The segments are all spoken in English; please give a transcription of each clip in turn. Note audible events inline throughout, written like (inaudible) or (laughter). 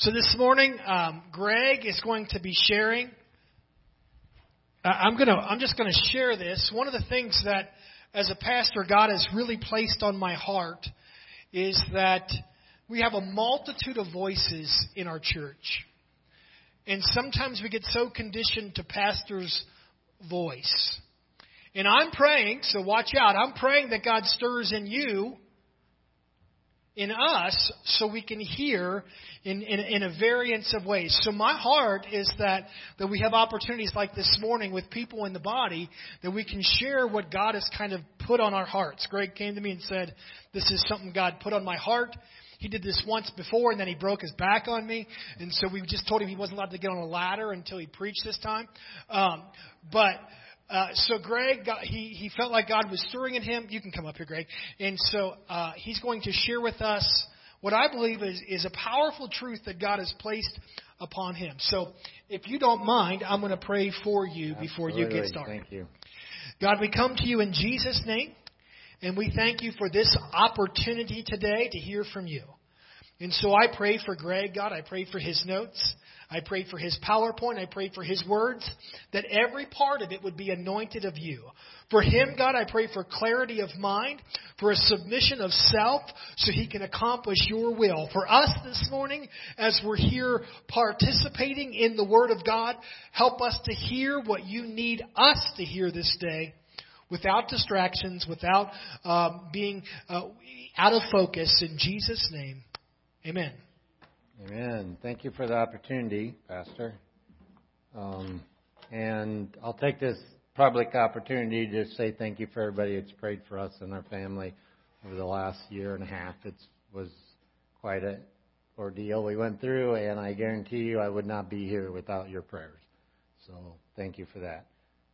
So this morning, um, Greg is going to be sharing. Uh, I'm gonna. I'm just to share this. One of the things that, as a pastor, God has really placed on my heart is that we have a multitude of voices in our church, and sometimes we get so conditioned to pastor's voice. And I'm praying, so watch out. I'm praying that God stirs in you in us so we can hear in, in, in, a variance of ways. So my heart is that, that we have opportunities like this morning with people in the body that we can share what God has kind of put on our hearts. Greg came to me and said, this is something God put on my heart. He did this once before and then he broke his back on me. And so we just told him he wasn't allowed to get on a ladder until he preached this time. Um, but, uh, so Greg, got, he, he felt like God was stirring in him. You can come up here, Greg. And so uh, he's going to share with us what I believe is, is a powerful truth that God has placed upon him. So if you don't mind, I'm going to pray for you Absolutely. before you get started. Thank you. God, we come to you in Jesus' name, and we thank you for this opportunity today to hear from you. And so I pray for Greg, God. I pray for his notes. I pray for his PowerPoint. I pray for his words, that every part of it would be anointed of you. For him, God, I pray for clarity of mind, for a submission of self, so he can accomplish your will. For us this morning, as we're here participating in the Word of God, help us to hear what you need us to hear this day without distractions, without um, being uh, out of focus. In Jesus' name, amen. Amen. Thank you for the opportunity, Pastor. Um, and I'll take this public opportunity to say thank you for everybody that's prayed for us and our family over the last year and a half. It was quite an ordeal we went through, and I guarantee you I would not be here without your prayers. So thank you for that.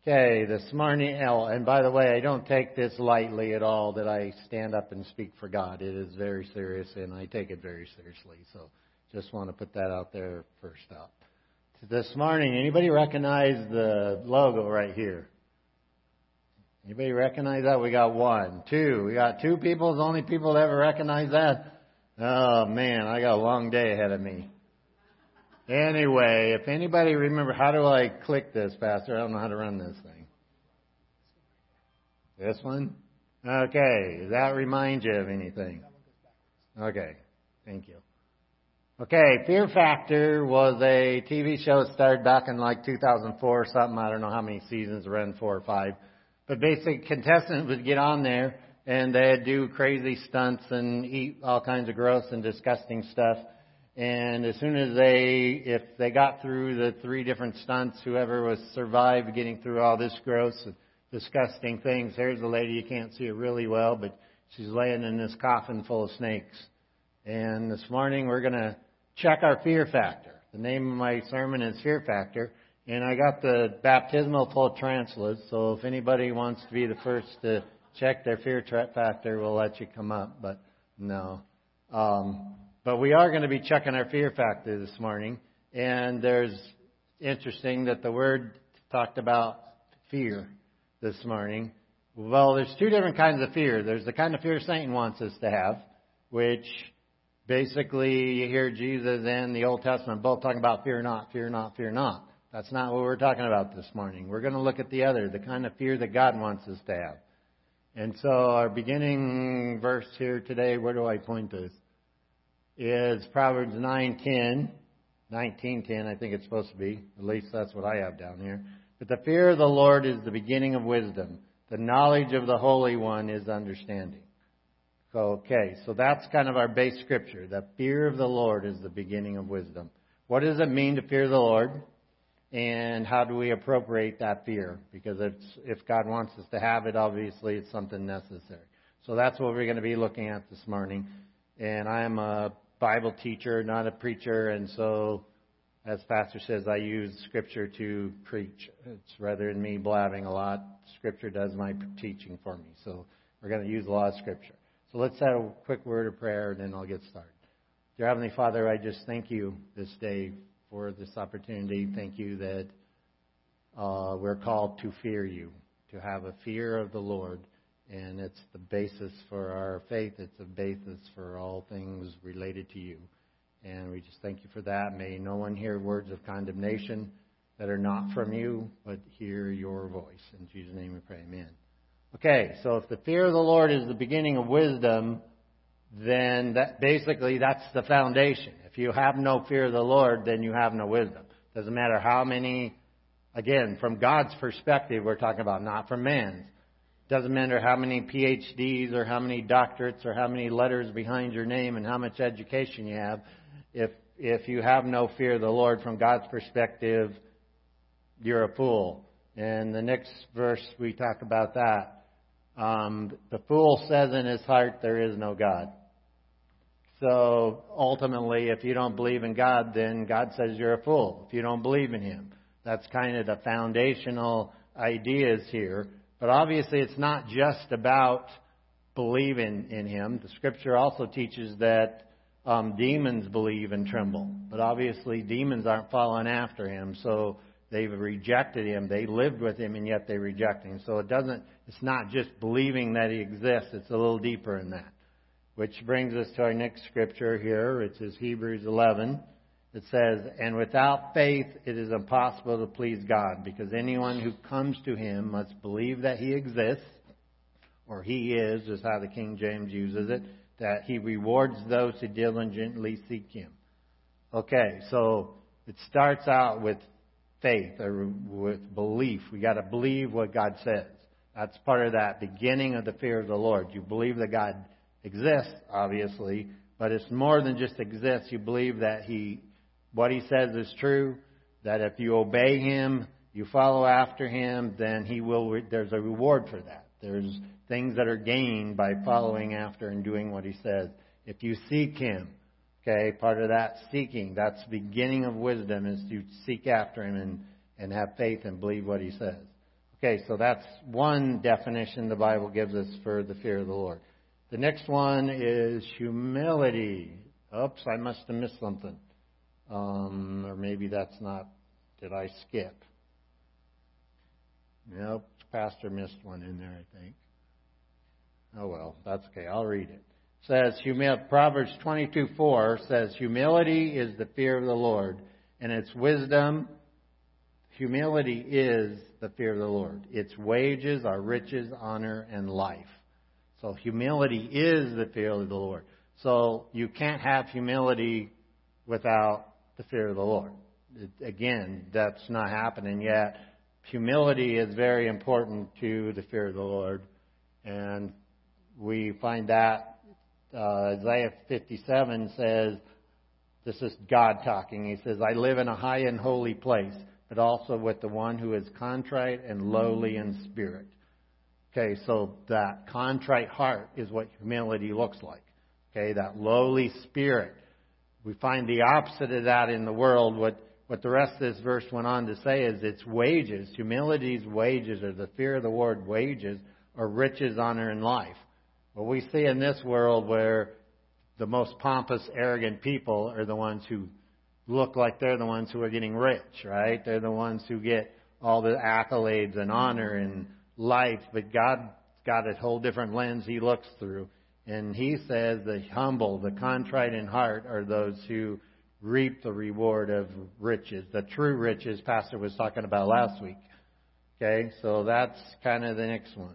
Okay, this morning, oh, and by the way, I don't take this lightly at all that I stand up and speak for God. It is very serious, and I take it very seriously. So just want to put that out there first up. This morning, anybody recognize the logo right here? Anybody recognize that? We got one, two. We got two people. The only people that ever recognize that. Oh man, I got a long day ahead of me. Anyway, if anybody remember, how do I click this, Pastor? I don't know how to run this thing. This one? Okay. Does that remind you of anything? Okay. Thank you. Okay, Fear Factor was a TV show started back in like 2004 or something. I don't know how many seasons, ran four or five. But basically, contestants would get on there and they'd do crazy stunts and eat all kinds of gross and disgusting stuff. And as soon as they, if they got through the three different stunts, whoever was survived getting through all this gross, disgusting things, here's a lady you can't see her really well, but she's laying in this coffin full of snakes. And this morning we're going to check our fear factor. The name of my sermon is Fear Factor. And I got the baptismal full translates, so if anybody wants to be the first to check their fear factor, we'll let you come up, but no. Um, but we are going to be checking our fear factor this morning. And there's interesting that the word talked about fear this morning. Well, there's two different kinds of fear. There's the kind of fear Satan wants us to have, which Basically, you hear Jesus and the Old Testament both talking about fear not, fear not, fear not. That's not what we're talking about this morning. We're going to look at the other, the kind of fear that God wants us to have. And so our beginning verse here today, where do I point this? Is Proverbs 9:10, 19:10, I think it's supposed to be. At least that's what I have down here. But the fear of the Lord is the beginning of wisdom. The knowledge of the Holy One is understanding. Okay, so that's kind of our base scripture. The fear of the Lord is the beginning of wisdom. What does it mean to fear the Lord? And how do we appropriate that fear? Because if, if God wants us to have it, obviously it's something necessary. So that's what we're going to be looking at this morning. And I am a Bible teacher, not a preacher, and so as Pastor says, I use Scripture to preach. It's rather than me blabbing a lot. Scripture does my teaching for me. So we're going to use a lot of Scripture. So let's have a quick word of prayer, and then I'll get started. Dear Heavenly Father, I just thank you this day for this opportunity. Thank you that uh, we're called to fear you, to have a fear of the Lord, and it's the basis for our faith. It's the basis for all things related to you. And we just thank you for that. May no one hear words of condemnation that are not from you, but hear your voice. In Jesus' name we pray. Amen. Okay, so if the fear of the Lord is the beginning of wisdom, then that basically that's the foundation. If you have no fear of the Lord, then you have no wisdom. Doesn't matter how many, again, from God's perspective, we're talking about, not from man's. Doesn't matter how many PhDs or how many doctorates or how many letters behind your name and how much education you have. If if you have no fear of the Lord from God's perspective, you're a fool. And the next verse we talk about that. Um, the fool says in his heart, "There is no God." So ultimately, if you don't believe in God, then God says you're a fool. If you don't believe in Him, that's kind of the foundational ideas here. But obviously, it's not just about believing in Him. The Scripture also teaches that um, demons believe and tremble. But obviously, demons aren't following after Him, so they've rejected Him. They lived with Him, and yet they reject Him. So it doesn't. It's not just believing that He exists. It's a little deeper than that. Which brings us to our next scripture here, which is Hebrews 11. It says, And without faith it is impossible to please God, because anyone who comes to him must believe that he exists, or he is, is how the King James uses it, that he rewards those who diligently seek him. Okay, so it starts out with faith, or with belief. We got to believe what God says. That's part of that beginning of the fear of the Lord. You believe that God exists, obviously, but it's more than just exists. You believe that he, what he says is true, that if you obey him, you follow after him, then he will, there's a reward for that. There's things that are gained by following after and doing what he says. If you seek him, okay, part of that seeking, that's beginning of wisdom is to seek after him and, and have faith and believe what he says. Okay, so that's one definition the Bible gives us for the fear of the Lord. The next one is humility. Oops, I must have missed something. Um, or maybe that's not, did I skip? Nope, Pastor missed one in there, I think. Oh well, that's okay. I'll read it. it says humil- Proverbs 22:4 says humility is the fear of the Lord, and its wisdom. Humility is the fear of the Lord. Its wages are riches, honor, and life. So humility is the fear of the Lord. So you can't have humility without the fear of the Lord. Again, that's not happening yet. Humility is very important to the fear of the Lord. And we find that uh, Isaiah 57 says, this is God talking. He says, I live in a high and holy place, but also with the one who is contrite and lowly in spirit Okay, so that contrite heart is what humility looks like. Okay, that lowly spirit. We find the opposite of that in the world. What, what the rest of this verse went on to say is its wages, humility's wages, or the fear of the Lord wages, are riches, honor, and life. What we see in this world where the most pompous, arrogant people are the ones who look like they're the ones who are getting rich, right? They're the ones who get all the accolades and honor and life, but God's got a whole different lens He looks through. And He says the humble, the contrite in heart are those who reap the reward of riches, the true riches Pastor was talking about last week. Okay, so that's kind of the next one.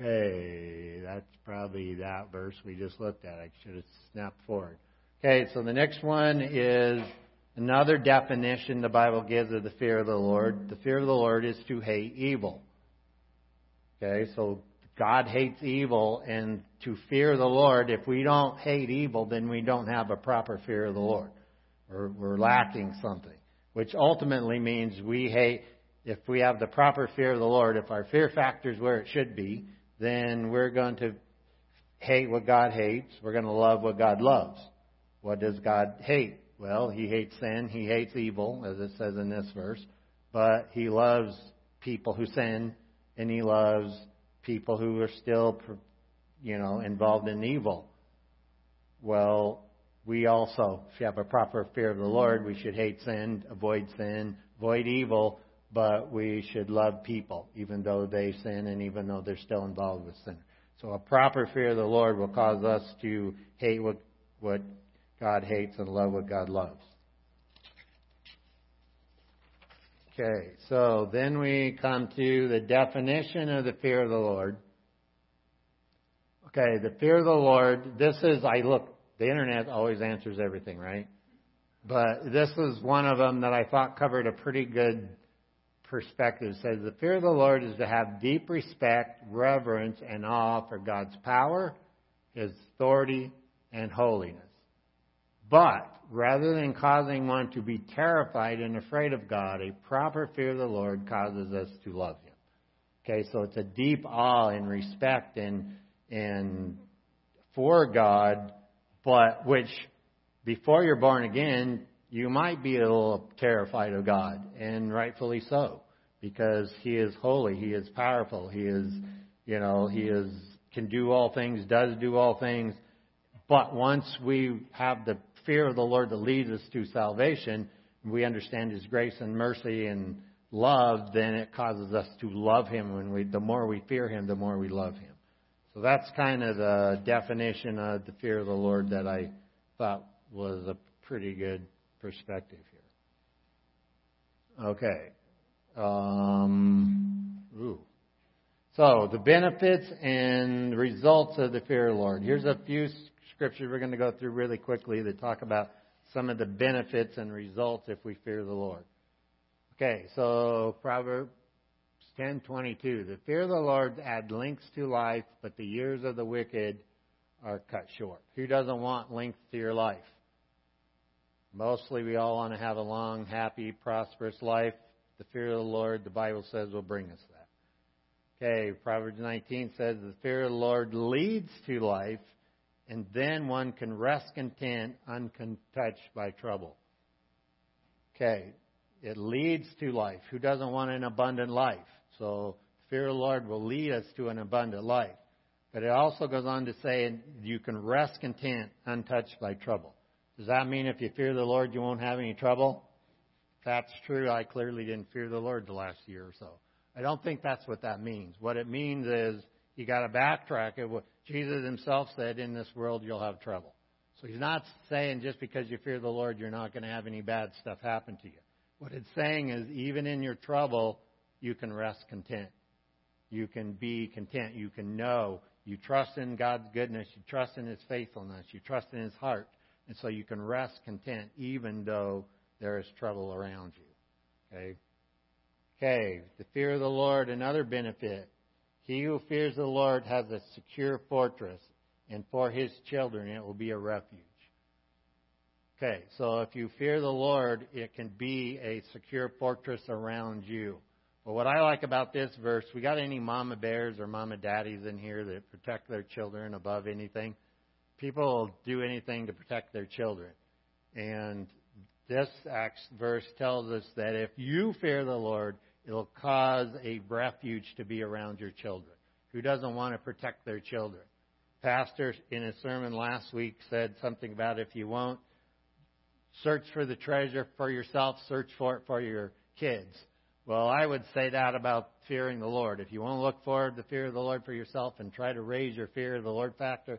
Okay, that's probably that verse we just looked at. I should have snapped forward. Okay, so the next one is Another definition the Bible gives of the fear of the Lord the fear of the Lord is to hate evil. Okay, so God hates evil, and to fear the Lord, if we don't hate evil, then we don't have a proper fear of the Lord. We're, we're lacking something, which ultimately means we hate, if we have the proper fear of the Lord, if our fear factor is where it should be, then we're going to hate what God hates. We're going to love what God loves. What does God hate? Well, he hates sin, he hates evil, as it says in this verse, but he loves people who sin, and he loves people who are still, you know, involved in evil. Well, we also, if you have a proper fear of the Lord, we should hate sin, avoid sin, avoid evil, but we should love people, even though they sin and even though they're still involved with sin. So a proper fear of the Lord will cause us to hate what, what God hates and love what God loves. Okay, so then we come to the definition of the fear of the Lord. Okay, the fear of the Lord, this is, I look, the internet always answers everything, right? But this is one of them that I thought covered a pretty good perspective. It says the fear of the Lord is to have deep respect, reverence, and awe for God's power, His authority, and holiness. But rather than causing one to be terrified and afraid of God, a proper fear of the Lord causes us to love Him. Okay, so it's a deep awe and respect and and for God, but which before you're born again, you might be a little terrified of God, and rightfully so, because He is holy, He is powerful, He is, you know, He is can do all things, does do all things. But once we have the fear of the Lord that leads us to salvation, we understand His grace and mercy and love, then it causes us to love Him. When we, the more we fear Him, the more we love Him. So that's kind of the definition of the fear of the Lord that I thought was a pretty good perspective here. Okay. Um, ooh. So the benefits and results of the fear of the Lord. Here's a few scriptures we're going to go through really quickly that talk about some of the benefits and results if we fear the Lord. Okay, so Proverbs 10:22. The fear of the Lord adds length to life, but the years of the wicked are cut short. Who doesn't want length to your life? Mostly we all want to have a long, happy, prosperous life. The fear of the Lord, the Bible says, will bring us that. Okay, Proverbs 19 says, The fear of the Lord leads to life, and then one can rest content, untouched by trouble. Okay, it leads to life. Who doesn't want an abundant life? So, fear of the Lord will lead us to an abundant life. But it also goes on to say you can rest content, untouched by trouble. Does that mean if you fear the Lord, you won't have any trouble? If that's true, I clearly didn't fear the Lord the last year or so. I don't think that's what that means. What it means is you got to backtrack it. Jesus himself said, in this world you'll have trouble. So he's not saying just because you fear the Lord, you're not going to have any bad stuff happen to you. What it's saying is, even in your trouble, you can rest content. You can be content. You can know. You trust in God's goodness. You trust in His faithfulness. You trust in His heart. And so you can rest content even though there is trouble around you. Okay? Okay, the fear of the Lord, another benefit. He who fears the Lord has a secure fortress, and for his children it will be a refuge. Okay, so if you fear the Lord, it can be a secure fortress around you. But what I like about this verse, we got any mama bears or mama daddies in here that protect their children above anything? People will do anything to protect their children. And this verse tells us that if you fear the Lord, it'll cause a refuge to be around your children. Who doesn't want to protect their children? Pastor, in his sermon last week, said something about if you won't search for the treasure for yourself, search for it for your kids. Well, I would say that about fearing the Lord. If you want to look for the fear of the Lord for yourself and try to raise your fear of the Lord factor,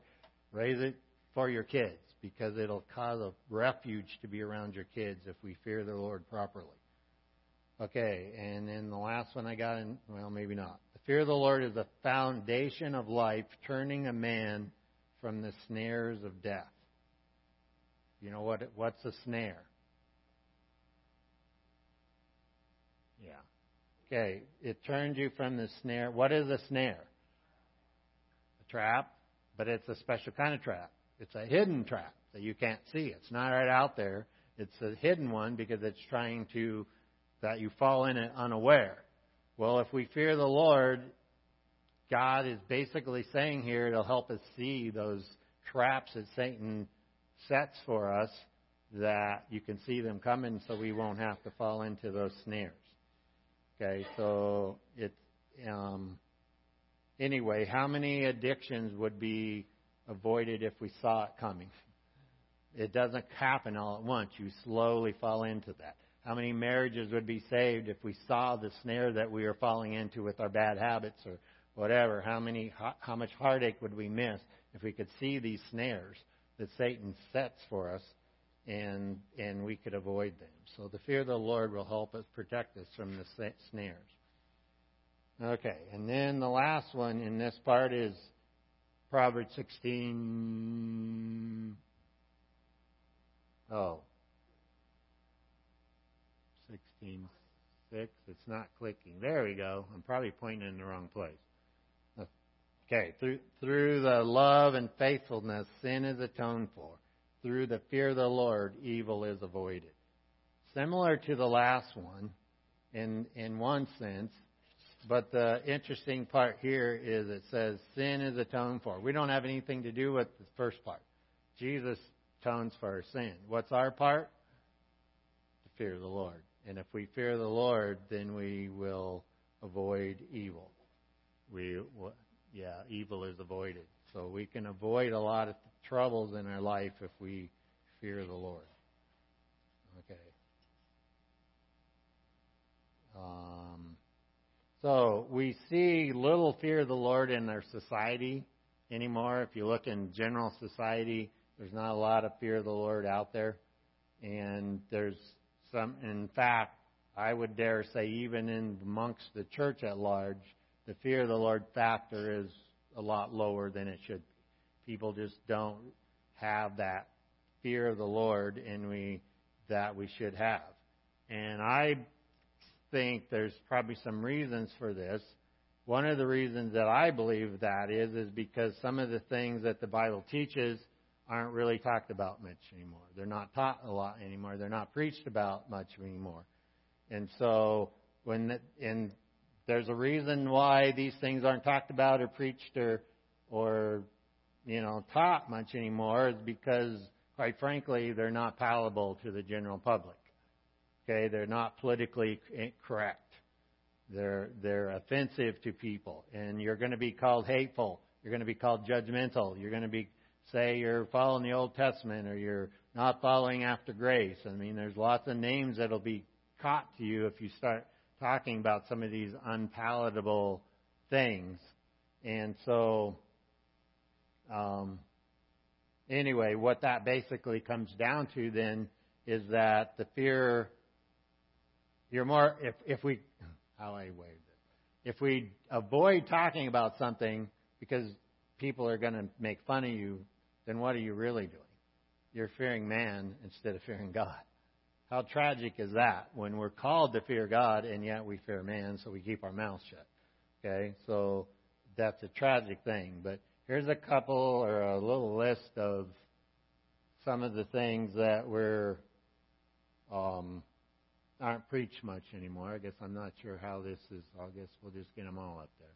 raise it for your kids because it'll cause a refuge to be around your kids if we fear the Lord properly. Okay, and then the last one I got in, well, maybe not. The fear of the Lord is the foundation of life, turning a man from the snares of death. You know what? What's a snare? Yeah. Okay. It turns you from the snare. What is a snare? A trap, but it's a special kind of trap. It's a hidden trap that you can't see. It's not right out there. It's a hidden one because it's trying to that you fall in it unaware. Well, if we fear the Lord, God is basically saying here it'll help us see those traps that Satan sets for us that you can see them coming so we won't have to fall into those snares. Okay, so it um, anyway, how many addictions would be avoided if we saw it coming? It doesn't happen all at once. You slowly fall into that. How many marriages would be saved if we saw the snare that we are falling into with our bad habits or whatever? How many how much heartache would we miss if we could see these snares that Satan sets for us, and and we could avoid them. So the fear of the Lord will help us protect us from the snares. Okay, and then the last one in this part is Proverbs 16. Oh, 16, 6. It's not clicking. There we go. I'm probably pointing in the wrong place. Okay, through, through the love and faithfulness, sin is atoned for. Through the fear of the Lord, evil is avoided. Similar to the last one, in, in one sense, but the interesting part here is it says sin is atoned for. We don't have anything to do with the first part. Jesus atones for our sin. What's our part? To fear the Lord. And if we fear the Lord, then we will avoid evil. We yeah, evil is avoided. So we can avoid a lot of troubles in our life if we fear the Lord. Okay. Um, so we see little fear of the Lord in our society anymore. If you look in general society, there's not a lot of fear of the Lord out there. And there's some, in fact, I would dare say, even in amongst the church at large, the fear of the Lord factor is a lot lower than it should be. People just don't have that fear of the Lord in we that we should have. And I think there's probably some reasons for this. One of the reasons that I believe that is is because some of the things that the Bible teaches aren't really talked about much anymore. They're not taught a lot anymore. They're not preached about much anymore. And so when the, and there's a reason why these things aren't talked about or preached or or you know taught much anymore is because quite frankly they're not palatable to the general public. Okay, they're not politically correct. They're they're offensive to people, and you're going to be called hateful. You're going to be called judgmental. You're going to be say you're following the Old Testament or you're not following after grace. I mean, there's lots of names that'll be caught to you if you start talking about some of these unpalatable things. And so, um, anyway, what that basically comes down to then is that the fear, you're more, if, if we, how I waved it, if we avoid talking about something because people are going to make fun of you, then what are you really doing? You're fearing man instead of fearing God. How tragic is that when we're called to fear God and yet we fear man, so we keep our mouths shut? Okay, so that's a tragic thing. But here's a couple or a little list of some of the things that we're um, aren't preached much anymore. I guess I'm not sure how this is. I guess we'll just get them all up there.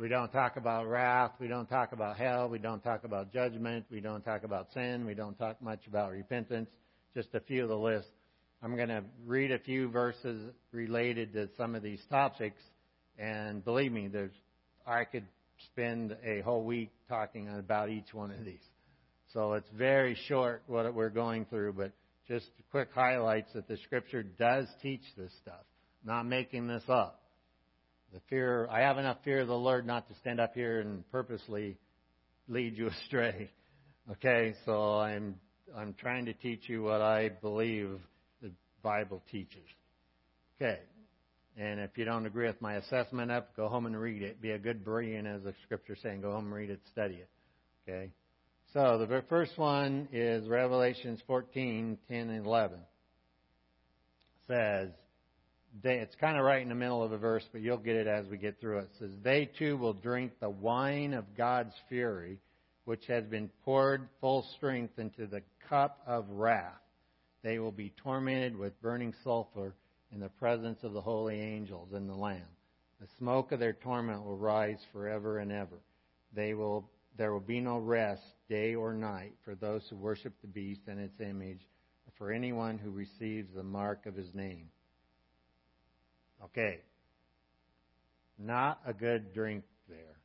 We don't talk about wrath. We don't talk about hell. We don't talk about judgment. We don't talk about sin. We don't talk much about repentance. Just a few of the lists. I'm going to read a few verses related to some of these topics, and believe me, there's I could spend a whole week talking about each one of these. So it's very short what we're going through, but just quick highlights that the Scripture does teach this stuff. not making this up. The fear I have enough fear of the Lord not to stand up here and purposely lead you (laughs) astray. Okay, so I'm I'm trying to teach you what I believe the Bible teaches. Okay. And if you don't agree with my assessment up, go home and read it. Be a good Berean, as the scripture saying. Go home and read it, study it. Okay. So the first one is Revelations 14, 10, and 11. It says, they, it's kind of right in the middle of the verse, but you'll get it as we get through it. It says, They too will drink the wine of God's fury, which has been poured full strength into the cup of wrath they will be tormented with burning sulfur in the presence of the holy angels and the Lamb. The smoke of their torment will rise forever and ever. They will, there will be no rest day or night for those who worship the beast and its image, or for anyone who receives the mark of his name. Okay. Not a good drink there.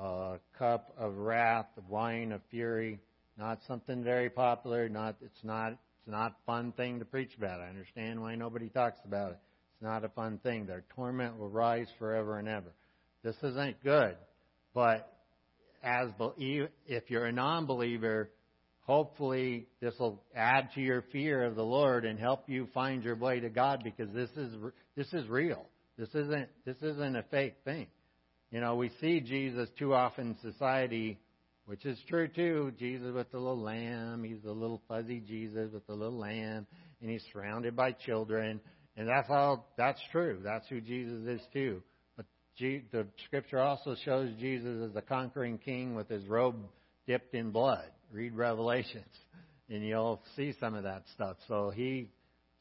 A cup of wrath, wine of fury, not something very popular. Not it's not it's not a fun thing to preach about. I understand why nobody talks about it. It's not a fun thing. Their torment will rise forever and ever. This isn't good. But as if you're a non-believer, hopefully this will add to your fear of the Lord and help you find your way to God because this is this is real. This isn't this isn't a fake thing. You know, we see Jesus too often in society, which is true too. Jesus with the little lamb, he's the little fuzzy Jesus with the little lamb, and he's surrounded by children, and that's all. That's true. That's who Jesus is too. But the Scripture also shows Jesus as a conquering King with his robe dipped in blood. Read Revelations, and you'll see some of that stuff. So he,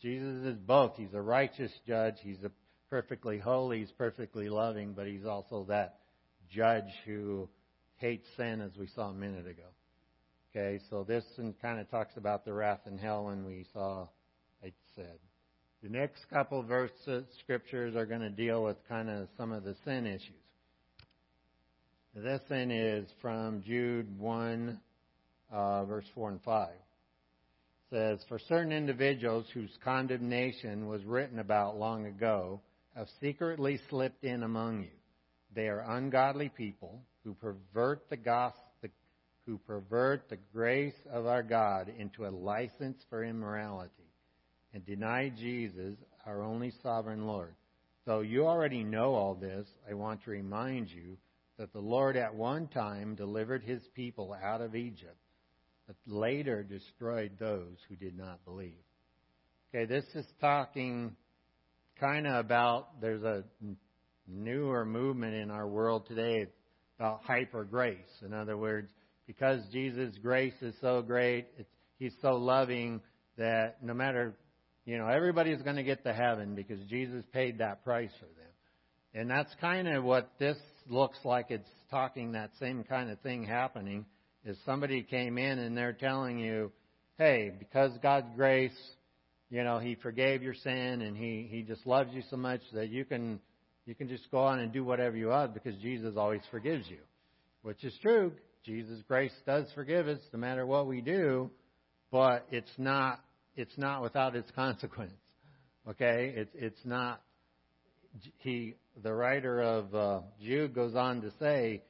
Jesus is both. He's a righteous judge. He's a perfectly holy. He's perfectly loving, but he's also that judge who hates sin, as we saw a minute ago. Okay, so this kind of talks about the wrath in hell, and we saw, I said. The next couple verses, scriptures are going to deal with kind of some of the sin issues. This then is from Jude 1, uh, verse 4 and 5. Says, For certain individuals whose condemnation was written about long ago have secretly slipped in among you. They are ungodly people who pervert the gospel, who pervert the grace of our God into a license for immorality and deny Jesus, our only sovereign Lord. Though you already know all this, I want to remind you that the Lord at one time delivered his people out of Egypt, but later destroyed those who did not believe. Okay, this is talking kind of about there's a newer movement in our world today about hyper grace. In other words, because Jesus' grace is so great, he's so loving that no matter, you know, everybody's going to get to heaven because Jesus paid that price for them. And that's kind of what this looks like. It's talking that same kind of thing happening. Is somebody came in and they're telling you, hey, because God's grace, you know, He forgave your sin and He He just loves you so much that you can you can just go on and do whatever you want because Jesus always forgives you, which is true. Jesus' grace does forgive us no matter what we do, but it's not it's not without its consequence. Okay, it's it's not he, the writer of uh, Jude goes on to say,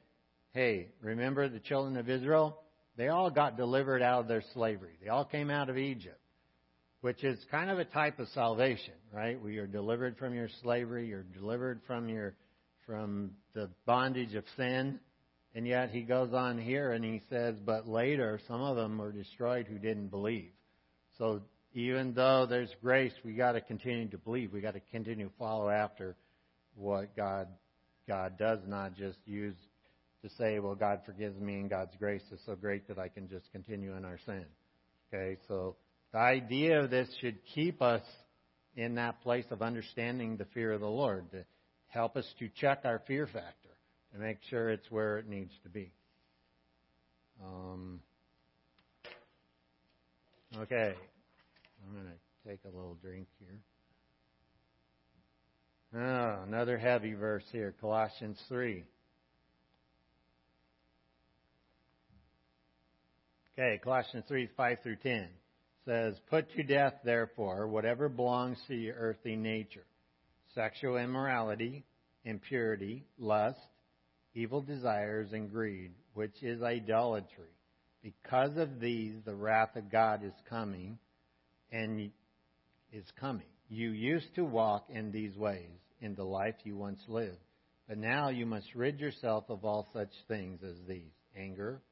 hey, remember the children of Israel? They all got delivered out of their slavery. They all came out of Egypt, which is kind of a type of salvation, right? We are delivered from your slavery. You're delivered from your, from the bondage of sin. And yet he goes on here and he says, but later some of them were destroyed who didn't believe. So even though there's grace, we got to continue to believe. We got to continue to follow after what God God does, not just use to say, "Well, God forgives me, and God's grace is so great that I can just continue in our sin." Okay, so the idea of this should keep us in that place of understanding the fear of the Lord to help us to check our fear factor to make sure it's where it needs to be. Um, okay, I'm going to take a little drink here. Oh, another heavy verse here, Colossians 3. Okay, Colossians 3, 5 through 10 says, Put to death, therefore, whatever belongs to your earthly nature sexual immorality, impurity, lust, evil desires, and greed, which is idolatry. Because of these, the wrath of God is coming and is coming. You used to walk in these ways in the life you once lived, but now you must rid yourself of all such things as these anger,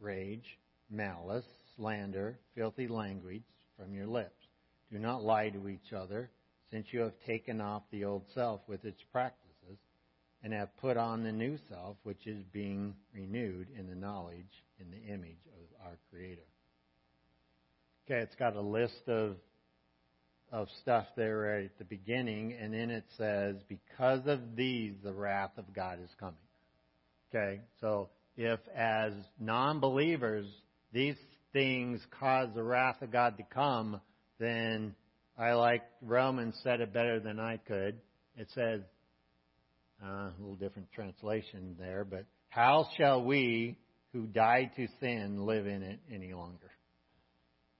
rage, malice, slander, filthy language from your lips. Do not lie to each other, since you have taken off the old self with its practices and have put on the new self, which is being renewed in the knowledge in the image of our Creator. Okay, it's got a list of of stuff there right at the beginning, and then it says, Because of these the wrath of God is coming. Okay, so if as non believers these things cause the wrath of God to come, then I like Romans said it better than I could. It says, uh, a little different translation there, but how shall we who died to sin live in it any longer?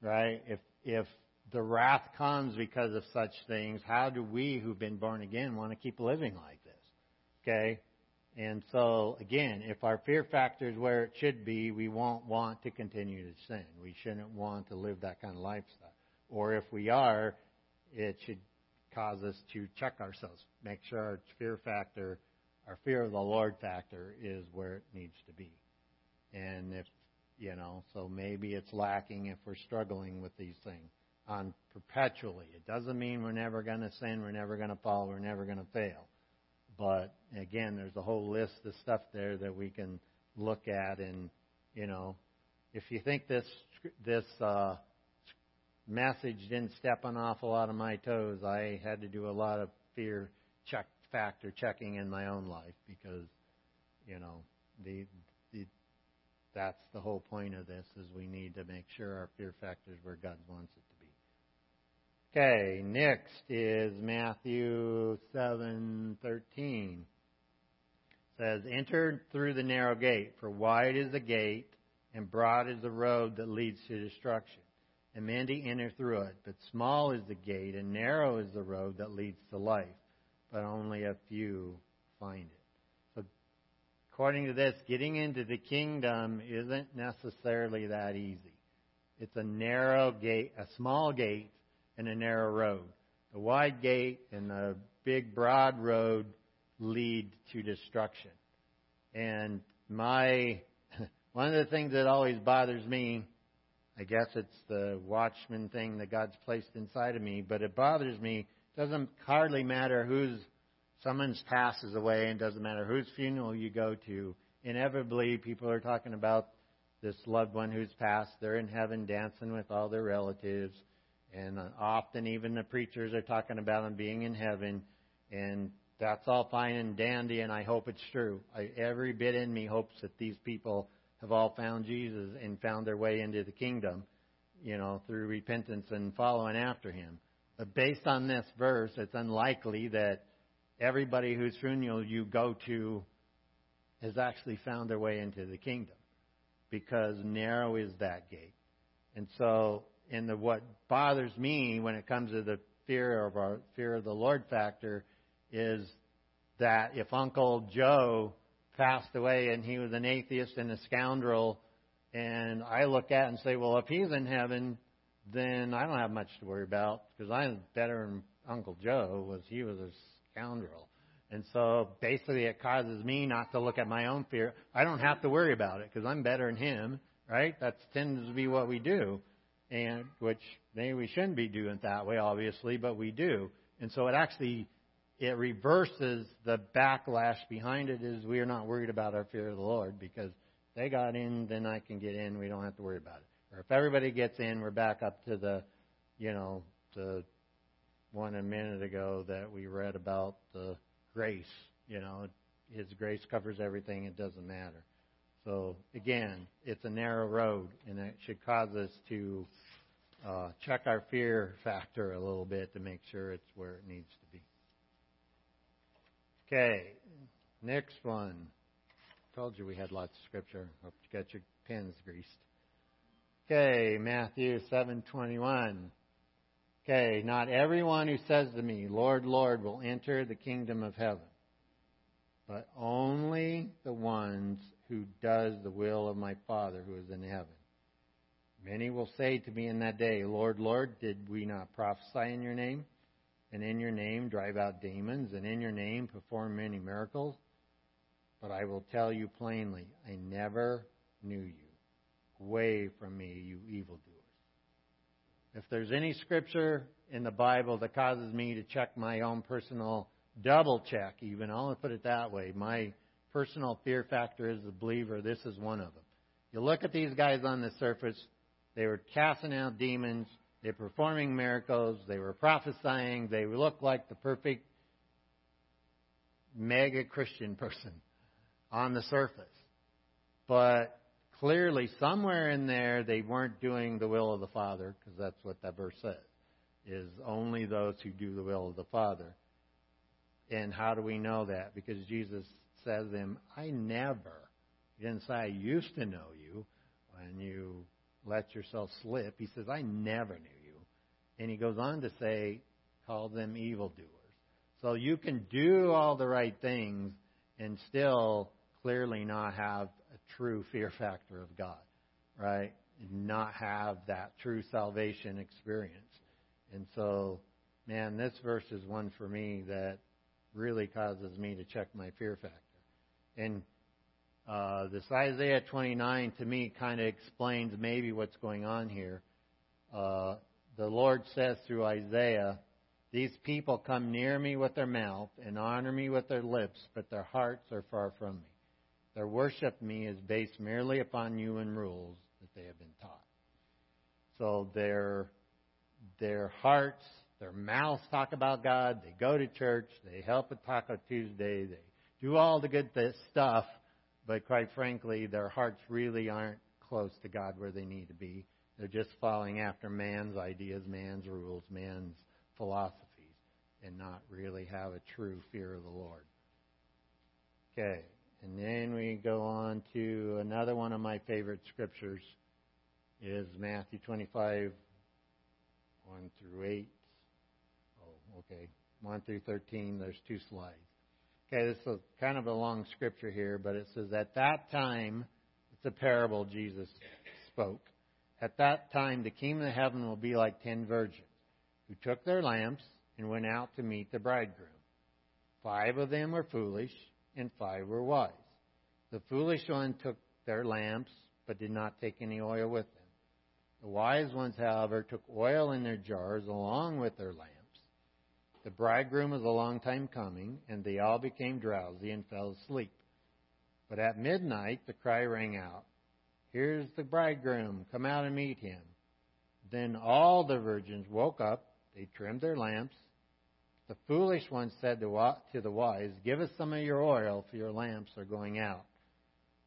right? If, if the wrath comes because of such things, how do we who've been born again want to keep living like this? Okay? And so, again, if our fear factor is where it should be, we won't want to continue to sin. We shouldn't want to live that kind of lifestyle. Or if we are, it should cause us to check ourselves, make sure our fear factor, our fear of the Lord factor is where it needs to be. And if, you know, so maybe it's lacking if we're struggling with these things on perpetually. It doesn't mean we're never going to sin, we're never going to fall, we're never going to fail. But again, there's a whole list of stuff there that we can look at, and you know, if you think this this uh, message didn't step an awful lot of my toes, I had to do a lot of fear check factor checking in my own life because you know the the that's the whole point of this is we need to make sure our fear factor is where God wants it Okay, next is Matthew 7:13. Says, "Enter through the narrow gate, for wide is the gate and broad is the road that leads to destruction, and many enter through it. But small is the gate and narrow is the road that leads to life, but only a few find it." So, according to this, getting into the kingdom isn't necessarily that easy. It's a narrow gate, a small gate and a narrow road. The wide gate and the big broad road lead to destruction. And my (laughs) one of the things that always bothers me, I guess it's the watchman thing that God's placed inside of me, but it bothers me. It doesn't hardly matter whose someone's passes away and doesn't matter whose funeral you go to. Inevitably people are talking about this loved one who's passed. They're in heaven dancing with all their relatives and uh, often even the preachers are talking about him being in heaven, and that's all fine and dandy, and I hope it's true. I, every bit in me hopes that these people have all found Jesus and found their way into the kingdom, you know, through repentance and following after him. But based on this verse, it's unlikely that everybody whose funeral you go to has actually found their way into the kingdom because narrow is that gate. And so and the, what bothers me when it comes to the fear of our fear of the Lord factor is that if Uncle Joe passed away and he was an atheist and a scoundrel, and I look at and say, well, if he's in heaven, then I don't have much to worry about because I'm better than Uncle Joe was. He was a scoundrel. And so basically it causes me not to look at my own fear. I don't have to worry about it because I'm better than him, right? That tends to be what we do and which maybe we shouldn't be doing it that way, obviously, but we do. And so it actually it reverses the backlash behind it is we are not worried about our fear of the Lord because they got in, then I can get in. We don't have to worry about it. Or if everybody gets in, we're back up to the, you know, the one a minute ago that we read about the grace. You know, His grace covers everything. It doesn't matter. So again, it's a narrow road, and it should cause us to uh, check our fear factor a little bit to make sure it's where it needs to be. Okay, next one. Told you we had lots of scripture. Hope you got your pens greased. Okay, Matthew 7:21. Okay, not everyone who says to me, "Lord, Lord," will enter the kingdom of heaven, but only the ones who does the will of my Father who is in heaven. Many will say to me in that day, Lord, Lord, did we not prophesy in your name? And in your name drive out demons, and in your name perform many miracles? But I will tell you plainly, I never knew you. Away from me, you evildoers. If there's any scripture in the Bible that causes me to check my own personal double check, even, I'll put it that way, my personal fear factor as a believer, this is one of them. You look at these guys on the surface, they were casting out demons, they're performing miracles, they were prophesying, they looked like the perfect mega Christian (laughs) person on the surface. But clearly, somewhere in there, they weren't doing the will of the Father, because that's what that verse says, is only those who do the will of the Father. And how do we know that? Because Jesus says to him, I never, he didn't say I used to know you when you let yourself slip. He says, I never knew you. And he goes on to say, call them evildoers. So you can do all the right things and still clearly not have a true fear factor of God, right? Not have that true salvation experience. And so, man, this verse is one for me that really causes me to check my fear factor. And uh, this Isaiah 29 to me kind of explains maybe what's going on here. Uh, the Lord says through Isaiah, These people come near me with their mouth and honor me with their lips, but their hearts are far from me. Their worship me is based merely upon human rules that they have been taught. So their their hearts, their mouths talk about God. They go to church. They help at Taco Tuesday. They do all the good stuff, but quite frankly, their hearts really aren't close to God where they need to be. They're just following after man's ideas, man's rules, man's philosophies, and not really have a true fear of the Lord. Okay, and then we go on to another one of my favorite scriptures is Matthew 25, 1 through 8. Oh, okay. 1 through 13, there's two slides. Okay, this is kind of a long scripture here, but it says, At that time, it's a parable Jesus spoke. At that time, the kingdom of heaven will be like ten virgins who took their lamps and went out to meet the bridegroom. Five of them were foolish, and five were wise. The foolish one took their lamps, but did not take any oil with them. The wise ones, however, took oil in their jars along with their lamps. The bridegroom was a long time coming, and they all became drowsy and fell asleep. But at midnight the cry rang out, Here's the bridegroom, come out and meet him. Then all the virgins woke up, they trimmed their lamps. The foolish one said to the wise, Give us some of your oil, for your lamps are going out.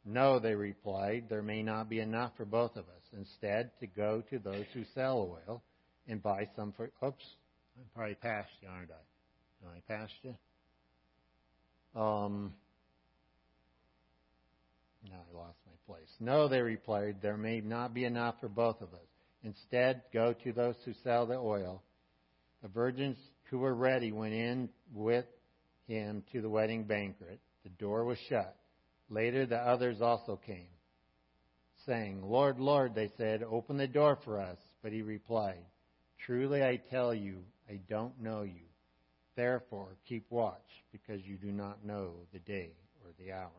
No, they replied, there may not be enough for both of us. Instead, to go to those who sell oil and buy some for. Oops, I probably past you, aren't I? Am I passed you? Um, I lost my place. No, they replied, there may not be enough for both of us. Instead, go to those who sell the oil. The virgins who were ready went in with him to the wedding banquet. The door was shut. Later, the others also came, saying, Lord, Lord, they said, open the door for us. But he replied, Truly I tell you, I don't know you. Therefore, keep watch, because you do not know the day or the hour.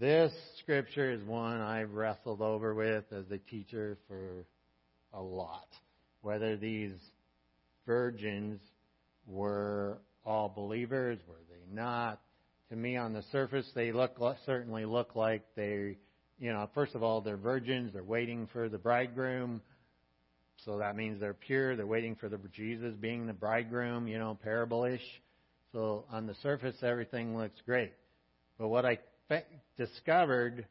This scripture is one I've wrestled over with as a teacher for a lot. Whether these virgins were all believers, were they not? To me, on the surface, they look certainly look like they, you know, first of all, they're virgins. They're waiting for the bridegroom, so that means they're pure. They're waiting for the Jesus being the bridegroom, you know, parable-ish. So on the surface, everything looks great. But what I discovered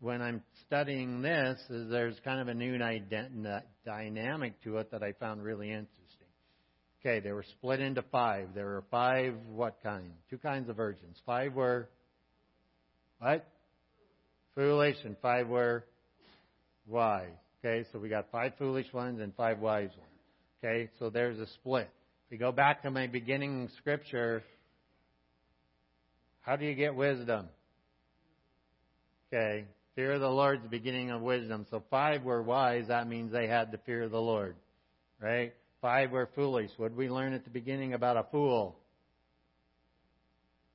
when I'm studying this is there's kind of a new dynamic to it that I found really interesting. Okay, they were split into five. There were five, what kind? Two kinds of virgins. Five were, what? Foolish, and five were wise. Okay, so we got five foolish ones and five wise ones. Okay, so there's a split. If we go back to my beginning scripture, how do you get wisdom? Okay. Fear of the Lord is the beginning of wisdom. So five were wise. That means they had the fear of the Lord. Right? Five were foolish. What did we learn at the beginning about a fool?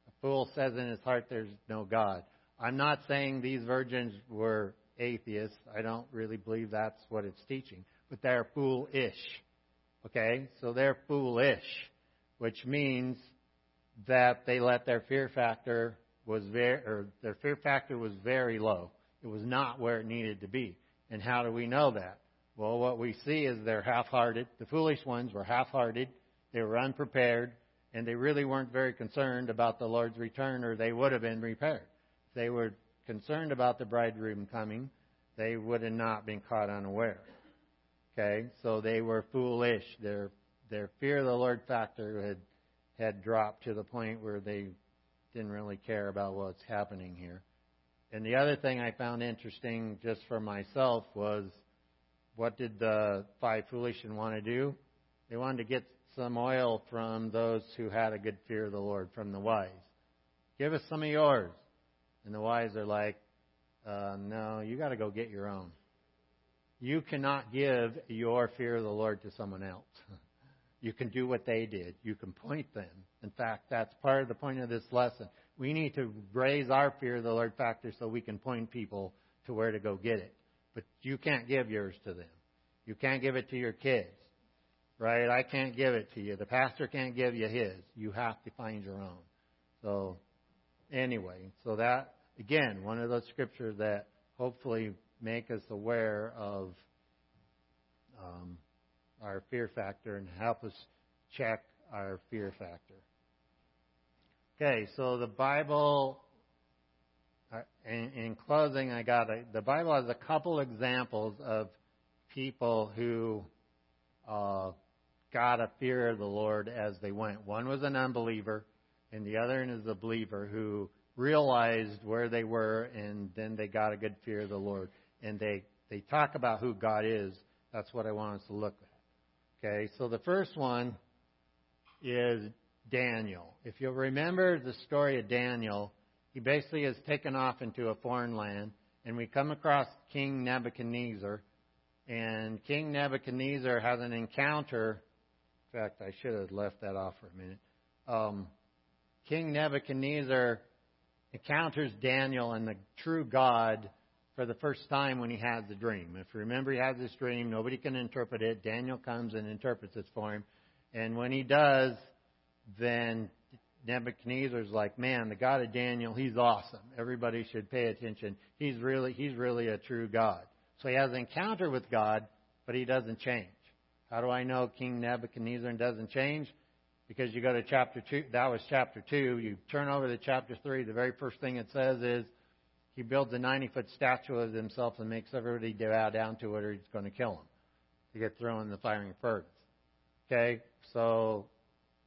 A fool says in his heart there's no God. I'm not saying these virgins were atheists. I don't really believe that's what it's teaching. But they're foolish. Okay? So they're foolish, which means that they let their fear factor was very, or their fear factor was very low. It was not where it needed to be. And how do we know that? Well, what we see is they're half-hearted. The foolish ones were half-hearted. They were unprepared, and they really weren't very concerned about the Lord's return, or they would have been prepared. They were concerned about the bridegroom coming, they would have not been caught unaware. Okay, so they were foolish. Their their fear of the Lord factor had had dropped to the point where they didn't really care about what's happening here. And the other thing I found interesting just for myself was what did the five foolish and want to do? They wanted to get some oil from those who had a good fear of the Lord, from the wise. Give us some of yours. And the wise are like, uh, no, you got to go get your own. You cannot give your fear of the Lord to someone else. (laughs) You can do what they did. You can point them. In fact, that's part of the point of this lesson. We need to raise our fear of the Lord factor so we can point people to where to go get it. But you can't give yours to them. You can't give it to your kids. Right? I can't give it to you. The pastor can't give you his. You have to find your own. So, anyway, so that, again, one of those scriptures that hopefully make us aware of um, our fear factor and help us check our fear factor. Okay, so the Bible, uh, in, in closing, I got a, the Bible has a couple examples of people who uh, got a fear of the Lord as they went. One was an unbeliever, and the other one is a believer who realized where they were, and then they got a good fear of the Lord. And they they talk about who God is. That's what I want us to look at. Okay, so the first one is Daniel. If you'll remember the story of Daniel, he basically is taken off into a foreign land, and we come across King Nebuchadnezzar, and King Nebuchadnezzar has an encounter. In fact, I should have left that off for a minute. Um, King Nebuchadnezzar encounters Daniel and the true God for the first time when he has the dream. If you remember, he has this dream. Nobody can interpret it. Daniel comes and interprets it for him. And when he does, then Nebuchadnezzar's like, man, the God of Daniel, he's awesome. Everybody should pay attention. He's really, he's really a true God. So he has an encounter with God, but he doesn't change. How do I know King Nebuchadnezzar doesn't change? Because you go to chapter 2, that was chapter 2. You turn over to chapter 3, the very first thing it says is, he builds a 90 foot statue of himself and makes everybody bow down to it or he's going to kill him. To get thrown in the firing furnace. Okay, so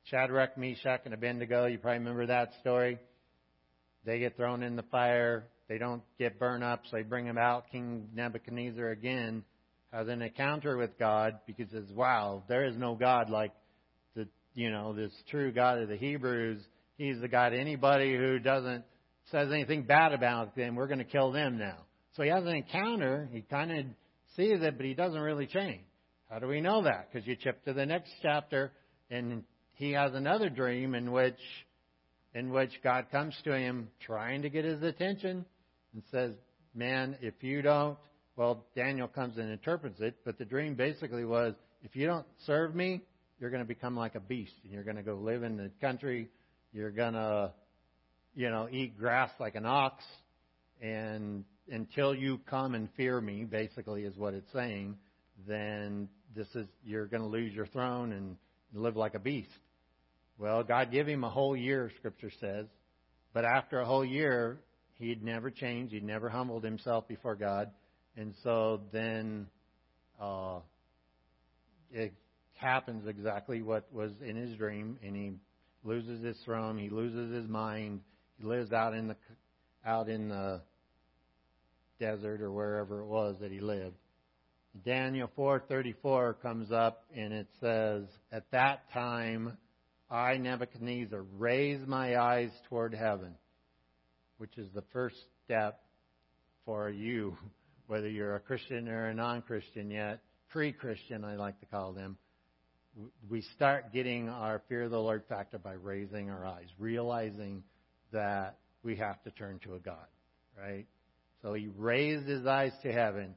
Shadrach, Meshach, and Abednego, you probably remember that story. They get thrown in the fire. They don't get burned up, so they bring them out. King Nebuchadnezzar again has an encounter with God because he says, wow, there is no God like you know, this true God of the Hebrews. He's the God anybody who doesn't says anything bad about them, we're going to kill them now. So he has an encounter. He kind of sees it, but he doesn't really change. How do we know that? Because you chip to the next chapter, and he has another dream in which, in which God comes to him trying to get his attention and says, "Man, if you don't," well, Daniel comes and interprets it, but the dream basically was, if you don't serve me, you're going to become like a beast, and you're going to go live in the country. You're going to you know, eat grass like an ox, and until you come and fear me, basically is what it's saying, then this is you're going to lose your throne and live like a beast. Well, God gave him a whole year, Scripture says, but after a whole year, he'd never changed. He'd never humbled himself before God, and so then uh, it happens exactly what was in his dream, and he loses his throne. He loses his mind he lives out in the out in the desert or wherever it was that he lived. Daniel 4:34 comes up and it says, "At that time I Nebuchadnezzar raised my eyes toward heaven," which is the first step for you, (laughs) whether you're a Christian or a non-Christian yet, pre-Christian I like to call them. We start getting our fear of the Lord factor by raising our eyes, realizing that we have to turn to a God, right? So he raised his eyes to heaven,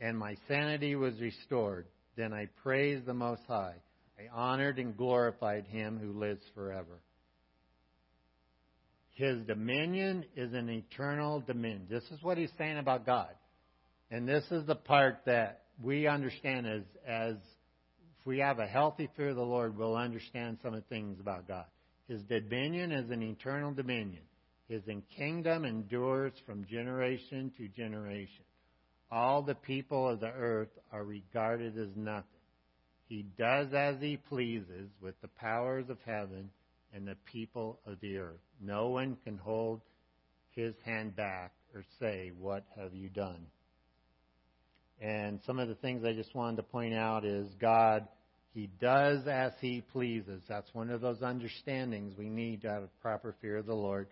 and my sanity was restored. Then I praised the Most High. I honored and glorified him who lives forever. His dominion is an eternal dominion. This is what he's saying about God. And this is the part that we understand as, as we have a healthy fear of the Lord, we'll understand some of the things about God. His dominion is an eternal dominion. His kingdom endures from generation to generation. All the people of the earth are regarded as nothing. He does as he pleases with the powers of heaven and the people of the earth. No one can hold his hand back or say, What have you done? And some of the things I just wanted to point out is God, He does as he pleases. That's one of those understandings we need to have a proper fear of the Lord.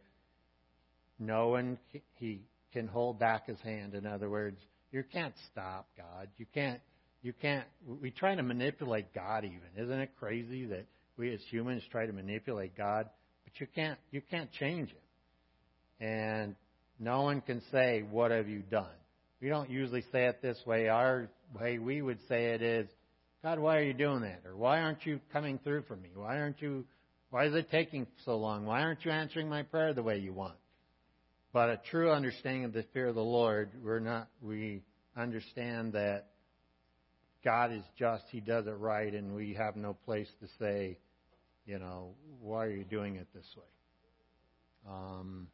No one he can hold back his hand. In other words, you can't stop God. You can't you can't we try to manipulate God even. Isn't it crazy that we as humans try to manipulate God? But you can't you can't change him. And no one can say, What have you done? We don't usually say it this way. Our way we would say it is, God, why are you doing that? Or why aren't you coming through for me? Why aren't you why is it taking so long? Why aren't you answering my prayer the way you want? But a true understanding of the fear of the Lord, we're not we understand that God is just, He does it right, and we have no place to say, you know, why are you doing it this way? Um,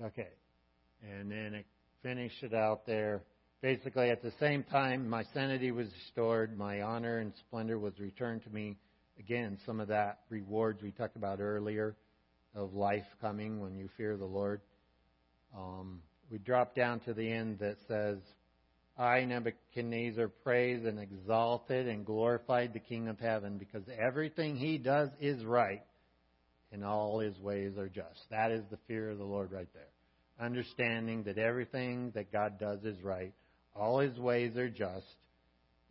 okay. And then it finished it out there. Basically, at the same time, my sanity was restored, my honor and splendor was returned to me. Again, some of that rewards we talked about earlier of life coming when you fear the Lord. Um, we drop down to the end that says, I, Nebuchadnezzar, praised and exalted and glorified the King of heaven because everything he does is right and all his ways are just. That is the fear of the Lord right there. Understanding that everything that God does is right, all his ways are just.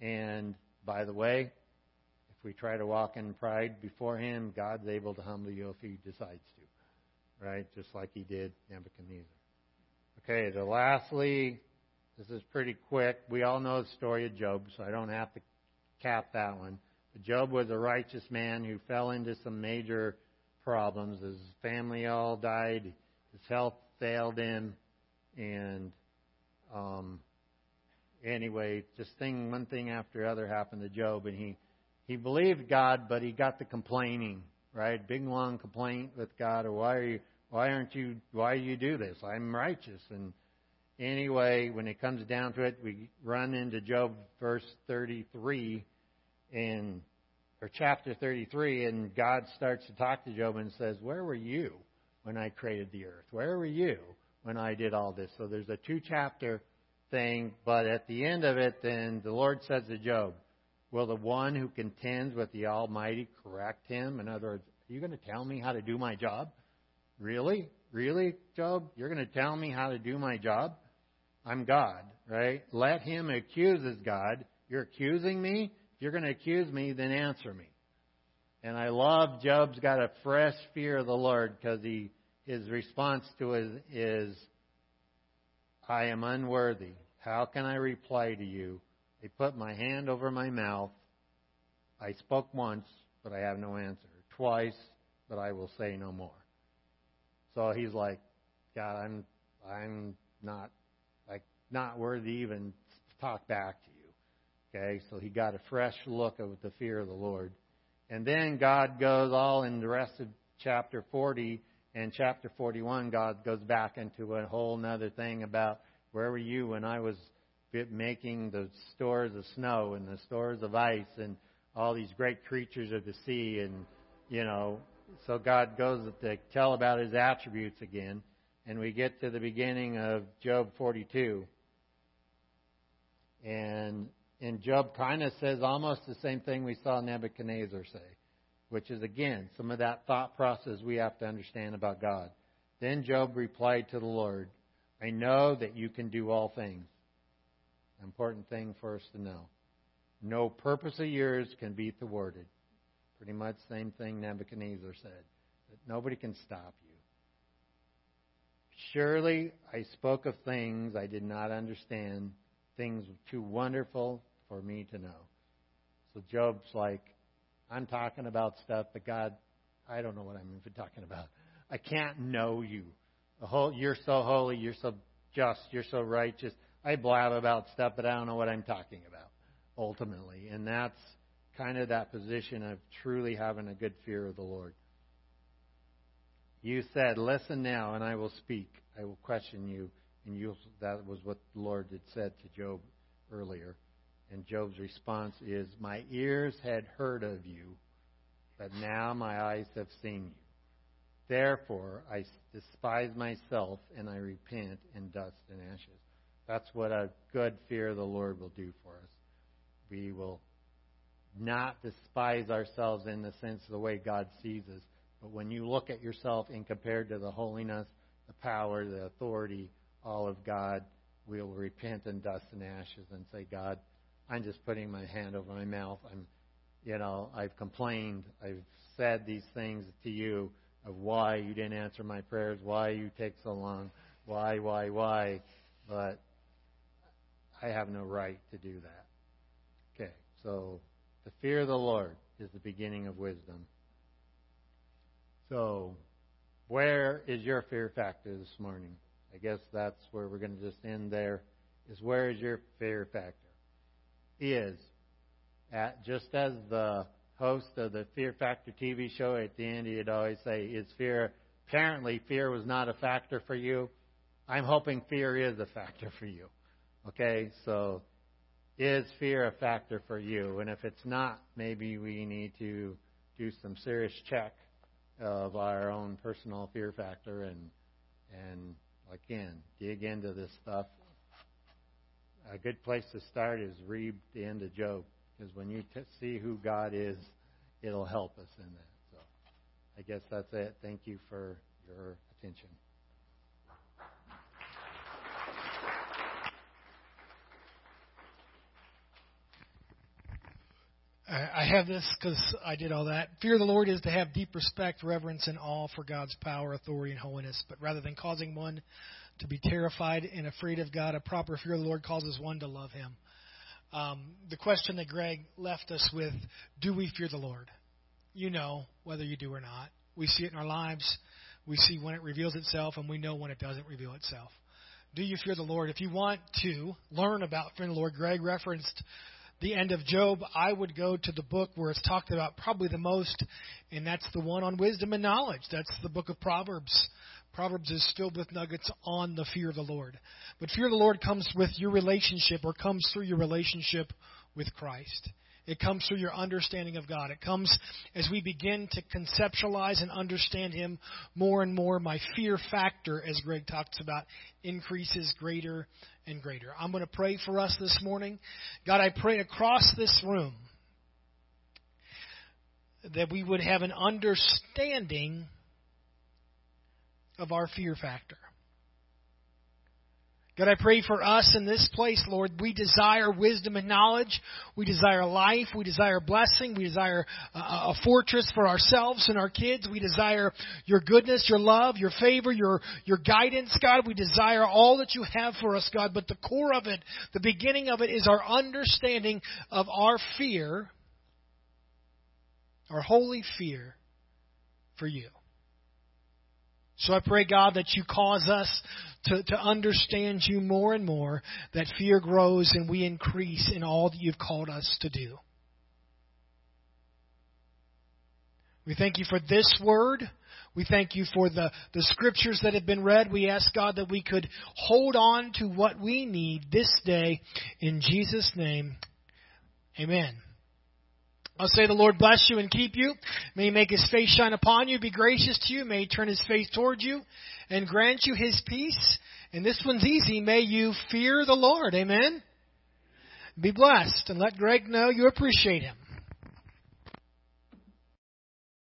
And by the way, if we try to walk in pride before him, God's able to humble you if he decides to. Right? Just like he did Nebuchadnezzar. Okay, the lastly, this is pretty quick. We all know the story of Job, so I don't have to cap that one. But Job was a righteous man who fell into some major problems. His family all died. His health failed him, and um, anyway, just thing one thing after other happened to Job, and he he believed God, but he got the complaining, right? Big long complaint with God, or why are you why aren't you why do you do this? I'm righteous and anyway, when it comes down to it, we run into Job verse 33 in or chapter 33 and God starts to talk to Job and says, "Where were you when I created the earth? Where were you when I did all this?" So there's a two chapter thing, but at the end of it then the Lord says to Job, "Will the one who contends with the Almighty correct him?" In other words, are you going to tell me how to do my job? Really? Really, Job? You're going to tell me how to do my job? I'm God, right? Let him accuse his God. You're accusing me? If you're going to accuse me, then answer me. And I love Job's got a fresh fear of the Lord because he his response to it is, I am unworthy. How can I reply to you? I put my hand over my mouth. I spoke once, but I have no answer. Twice, but I will say no more. So he's like, God, I'm I'm not like not worthy even to talk back to you. Okay, so he got a fresh look of the fear of the Lord. And then God goes all in the rest of chapter 40 and chapter 41, God goes back into a whole nother thing about where were you when I was making the stores of snow and the stores of ice and all these great creatures of the sea and, you know, so God goes to tell about his attributes again, and we get to the beginning of Job 42. And and Job kind of says almost the same thing we saw Nebuchadnezzar say, which is again some of that thought process we have to understand about God. Then Job replied to the Lord, I know that you can do all things. Important thing for us to know. No purpose of yours can be thwarted. Pretty much same thing Nebuchadnezzar said. That nobody can stop you. Surely I spoke of things I did not understand, things too wonderful for me to know. So Job's like, I'm talking about stuff, but God, I don't know what I'm even talking about. I can't know you. Whole, you're so holy, you're so just, you're so righteous. I blab about stuff, but I don't know what I'm talking about ultimately. And that's kind of that position of truly having a good fear of the Lord. You said, Listen now, and I will speak. I will question you. And you, that was what the Lord had said to Job earlier. And Job's response is, My ears had heard of you, but now my eyes have seen you. Therefore, I despise myself and I repent in dust and ashes. That's what a good fear of the Lord will do for us. We will not despise ourselves in the sense of the way God sees us. But when you look at yourself and compared to the holiness, the power, the authority, all of God, we'll repent in dust and ashes and say, God, I'm just putting my hand over my mouth. I'm, you know, I've complained. I've said these things to you of why you didn't answer my prayers, why you take so long, why, why, why. But I have no right to do that. Okay, so the fear of the Lord is the beginning of wisdom. So, where is your fear factor this morning? I guess that's where we're going to just end there. Is where is your fear factor? Is at just as the host of the Fear Factor TV show at the end, he'd always say, "Is fear?" Apparently, fear was not a factor for you. I'm hoping fear is a factor for you. Okay, so is fear a factor for you? And if it's not, maybe we need to do some serious check of our own personal fear factor and and again dig into this stuff. A good place to start is read the end of Job because when you t- see who God is, it'll help us in that. So I guess that's it. Thank you for your attention. I have this because I did all that. Fear of the Lord is to have deep respect, reverence, and awe for God's power, authority, and holiness. But rather than causing one to be terrified and afraid of God, a proper fear of the Lord causes one to love Him. Um, the question that Greg left us with do we fear the Lord? You know whether you do or not. We see it in our lives. We see when it reveals itself, and we know when it doesn't reveal itself. Do you fear the Lord? If you want to learn about fearing the Lord, Greg referenced the end of Job, I would go to the book where it's talked about probably the most, and that's the one on wisdom and knowledge. That's the book of Proverbs. Proverbs is filled with nuggets on the fear of the Lord. But fear of the Lord comes with your relationship or comes through your relationship with Christ. It comes through your understanding of God. It comes as we begin to conceptualize and understand Him more and more. My fear factor, as Greg talks about, increases greater and greater. I'm going to pray for us this morning. God, I pray across this room that we would have an understanding of our fear factor. God, I pray for us in this place, Lord. We desire wisdom and knowledge. We desire life. We desire blessing. We desire a fortress for ourselves and our kids. We desire your goodness, your love, your favor, your, your guidance, God. We desire all that you have for us, God. But the core of it, the beginning of it, is our understanding of our fear, our holy fear for you. So I pray, God, that you cause us to, to understand you more and more, that fear grows and we increase in all that you've called us to do. We thank you for this word. We thank you for the, the scriptures that have been read. We ask God that we could hold on to what we need this day. In Jesus' name, amen. I'll say the Lord bless you and keep you. May he make his face shine upon you, be gracious to you. May he turn his face toward you and grant you his peace. And this one's easy. May you fear the Lord. Amen. Be blessed and let Greg know you appreciate him.